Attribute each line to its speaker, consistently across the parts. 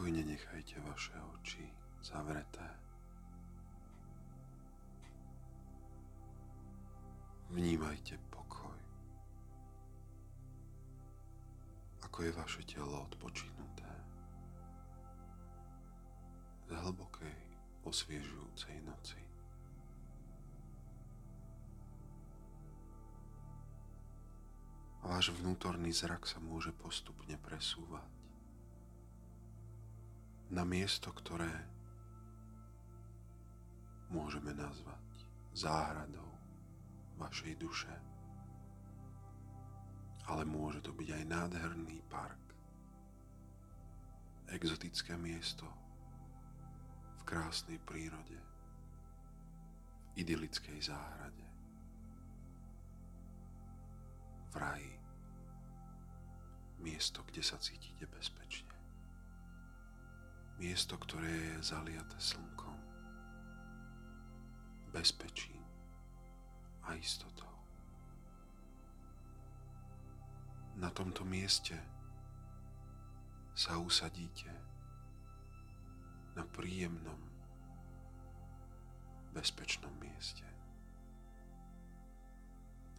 Speaker 1: Pokojne nechajte vaše oči zavreté. Vnímajte pokoj. Ako je vaše telo odpočinuté. Z hlbokej, osviežujúcej noci. Váš vnútorný zrak sa môže postupne presúvať na miesto, ktoré môžeme nazvať záhradou vašej duše. Ale môže to byť aj nádherný park, exotické miesto v krásnej prírode, v idylickej záhrade, v raji, miesto, kde sa cítite bezpečne. Miesto, ktoré je zaliate slnkom, bezpečím a istotou. Na tomto mieste sa usadíte na príjemnom, bezpečnom mieste.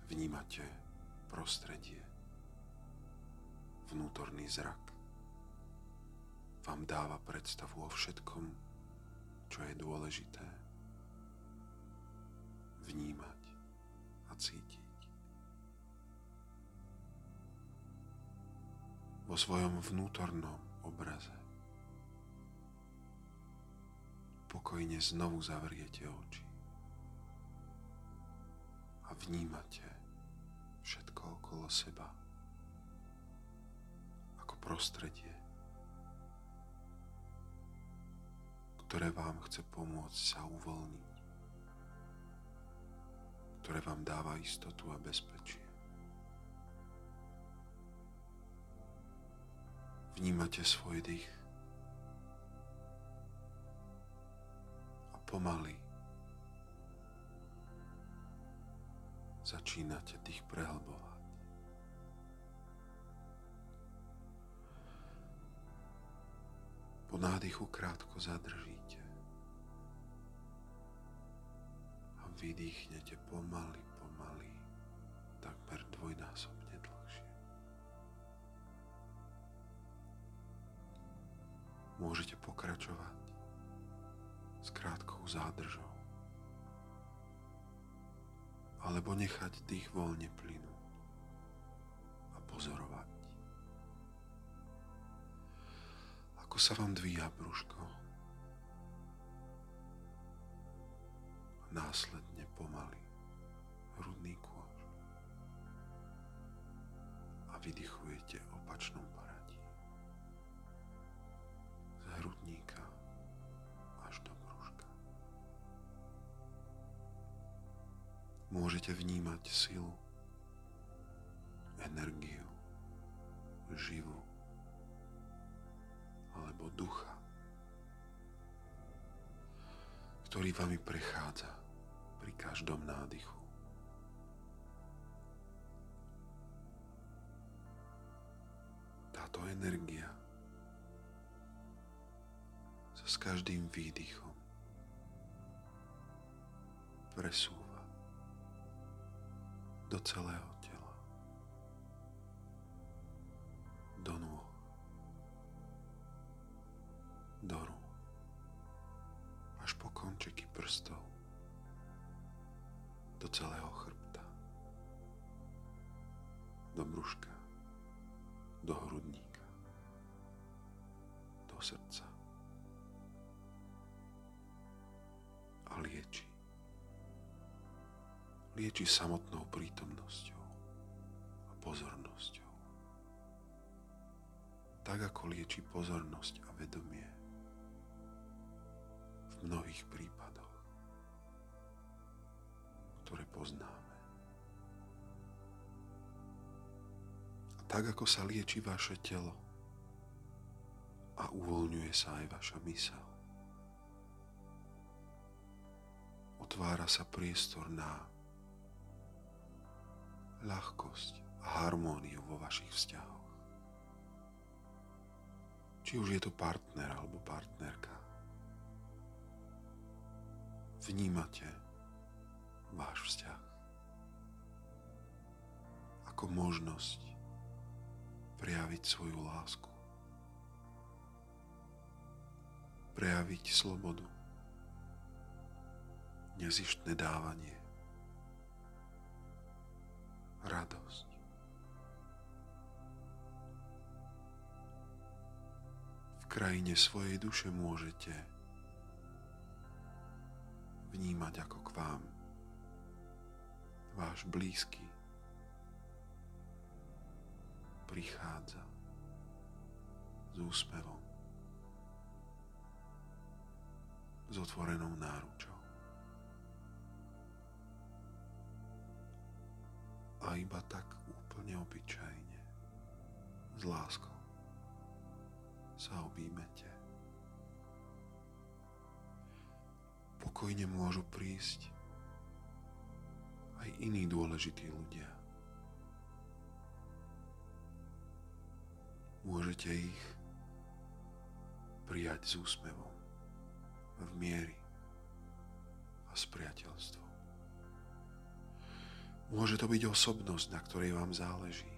Speaker 1: Vnímate prostredie, vnútorný zrak vám dáva predstavu o všetkom, čo je dôležité vnímať a cítiť. Vo svojom vnútornom obraze pokojne znovu zavriete oči a vnímate všetko okolo seba ako prostredie, ktoré vám chce pomôcť sa uvoľniť ktoré vám dáva istotu a bezpečie. Vnímate svoj dých a pomaly začínate dých prehlbovať. Po nádychu krátko zadržíte. vydýchnete pomaly, pomaly, takmer dvojnásobne dlhšie. Môžete pokračovať s krátkou zádržou alebo nechať dých voľne plynúť a pozorovať, sa vám dvíja brúško. Následne pomaly hrudný kôž a vydychujete opačnom poradí. Z hrudníka až do brúška. Môžete vnímať silu, energiu, živú alebo ducha, ktorý vami prechádza pri každom nádychu. Táto energia sa s každým výdychom presúva do celého tela, do nôh, končeky prstov do celého chrbta, do brúška, do hrudníka, do srdca a lieči. Lieči samotnou prítomnosťou a pozornosťou. Tak ako lieči pozornosť a vedomie mnohých prípadoch ktoré poznáme. A tak ako sa lieči vaše telo a uvoľňuje sa aj vaša mysel, otvára sa priestor na ľahkosť a harmóniu vo vašich vzťahoch. Či už je to partner alebo partnerka. Vnímate váš vzťah ako možnosť prejaviť svoju lásku. Prejaviť slobodu. Nezištné dávanie. Radosť. V krajine svojej duše môžete vnímať ako k vám váš blízky prichádza s úsmevom, s otvorenou náručou. A iba tak úplne obyčajne, s láskou, sa objímete. Pokojne môžu prísť aj iní dôležití ľudia. Môžete ich prijať s úsmevom, v miery a s priateľstvom. Môže to byť osobnosť, na ktorej vám záleží.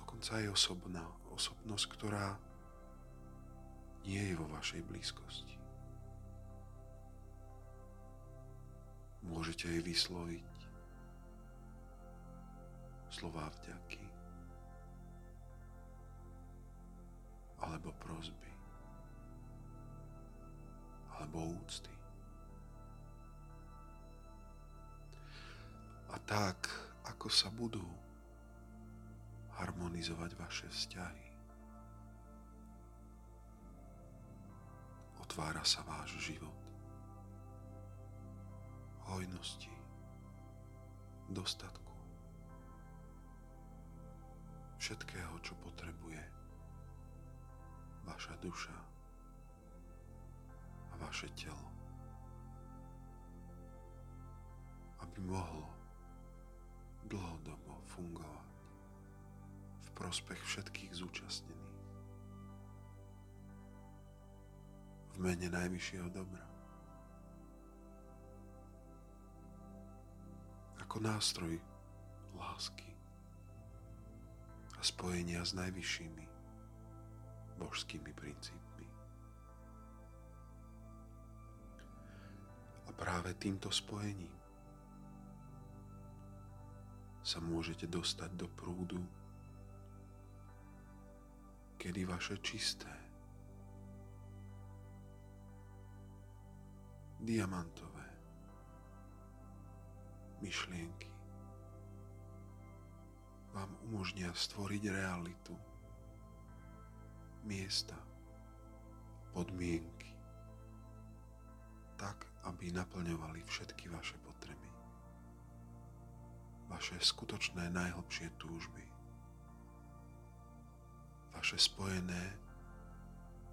Speaker 1: Dokonca aj osobná, osobnosť, ktorá nie je vo vašej blízkosti. Môžete jej vysloviť slová vďaky, alebo prozby, alebo úcty. A tak, ako sa budú harmonizovať vaše vzťahy, otvára sa váš život hojnosti, dostatku, všetkého, čo potrebuje vaša duša a vaše telo, aby mohlo dlhodobo fungovať v prospech všetkých zúčastnených. V mene najvyššieho dobra. Ako nástroj lásky a spojenia s najvyššími božskými princípmi. A práve týmto spojením sa môžete dostať do prúdu, kedy vaše čisté, diamantové myšlienky. Vám umožnia stvoriť realitu, miesta, podmienky, tak, aby naplňovali všetky vaše potreby, vaše skutočné najhlbšie túžby, vaše spojené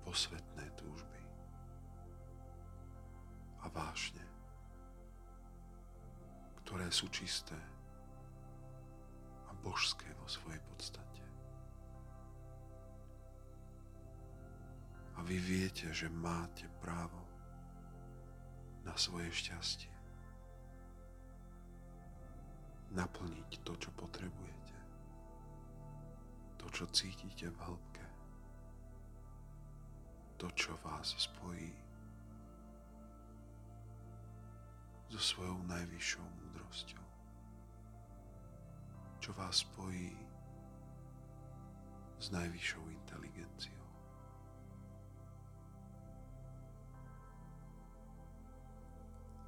Speaker 1: posvetné túžby a vášne, ktoré sú čisté a božské vo svojej podstate. A vy viete, že máte právo na svoje šťastie. Naplniť to, čo potrebujete. To, čo cítite v hĺbke. To, čo vás spojí so svojou najvyššou múdrosťou. Čo vás spojí s najvyššou inteligenciou.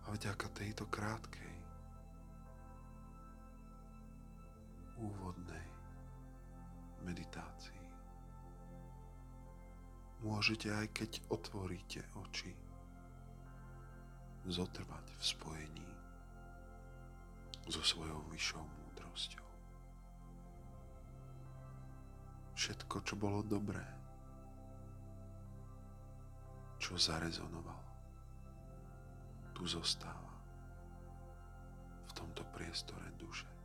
Speaker 1: A vďaka tejto krátkej úvodnej meditácii môžete aj keď otvoríte oči zotrvať v spojení so svojou vyššou múdrosťou. Všetko, čo bolo dobré, čo zarezonovalo, tu zostáva v tomto priestore duše.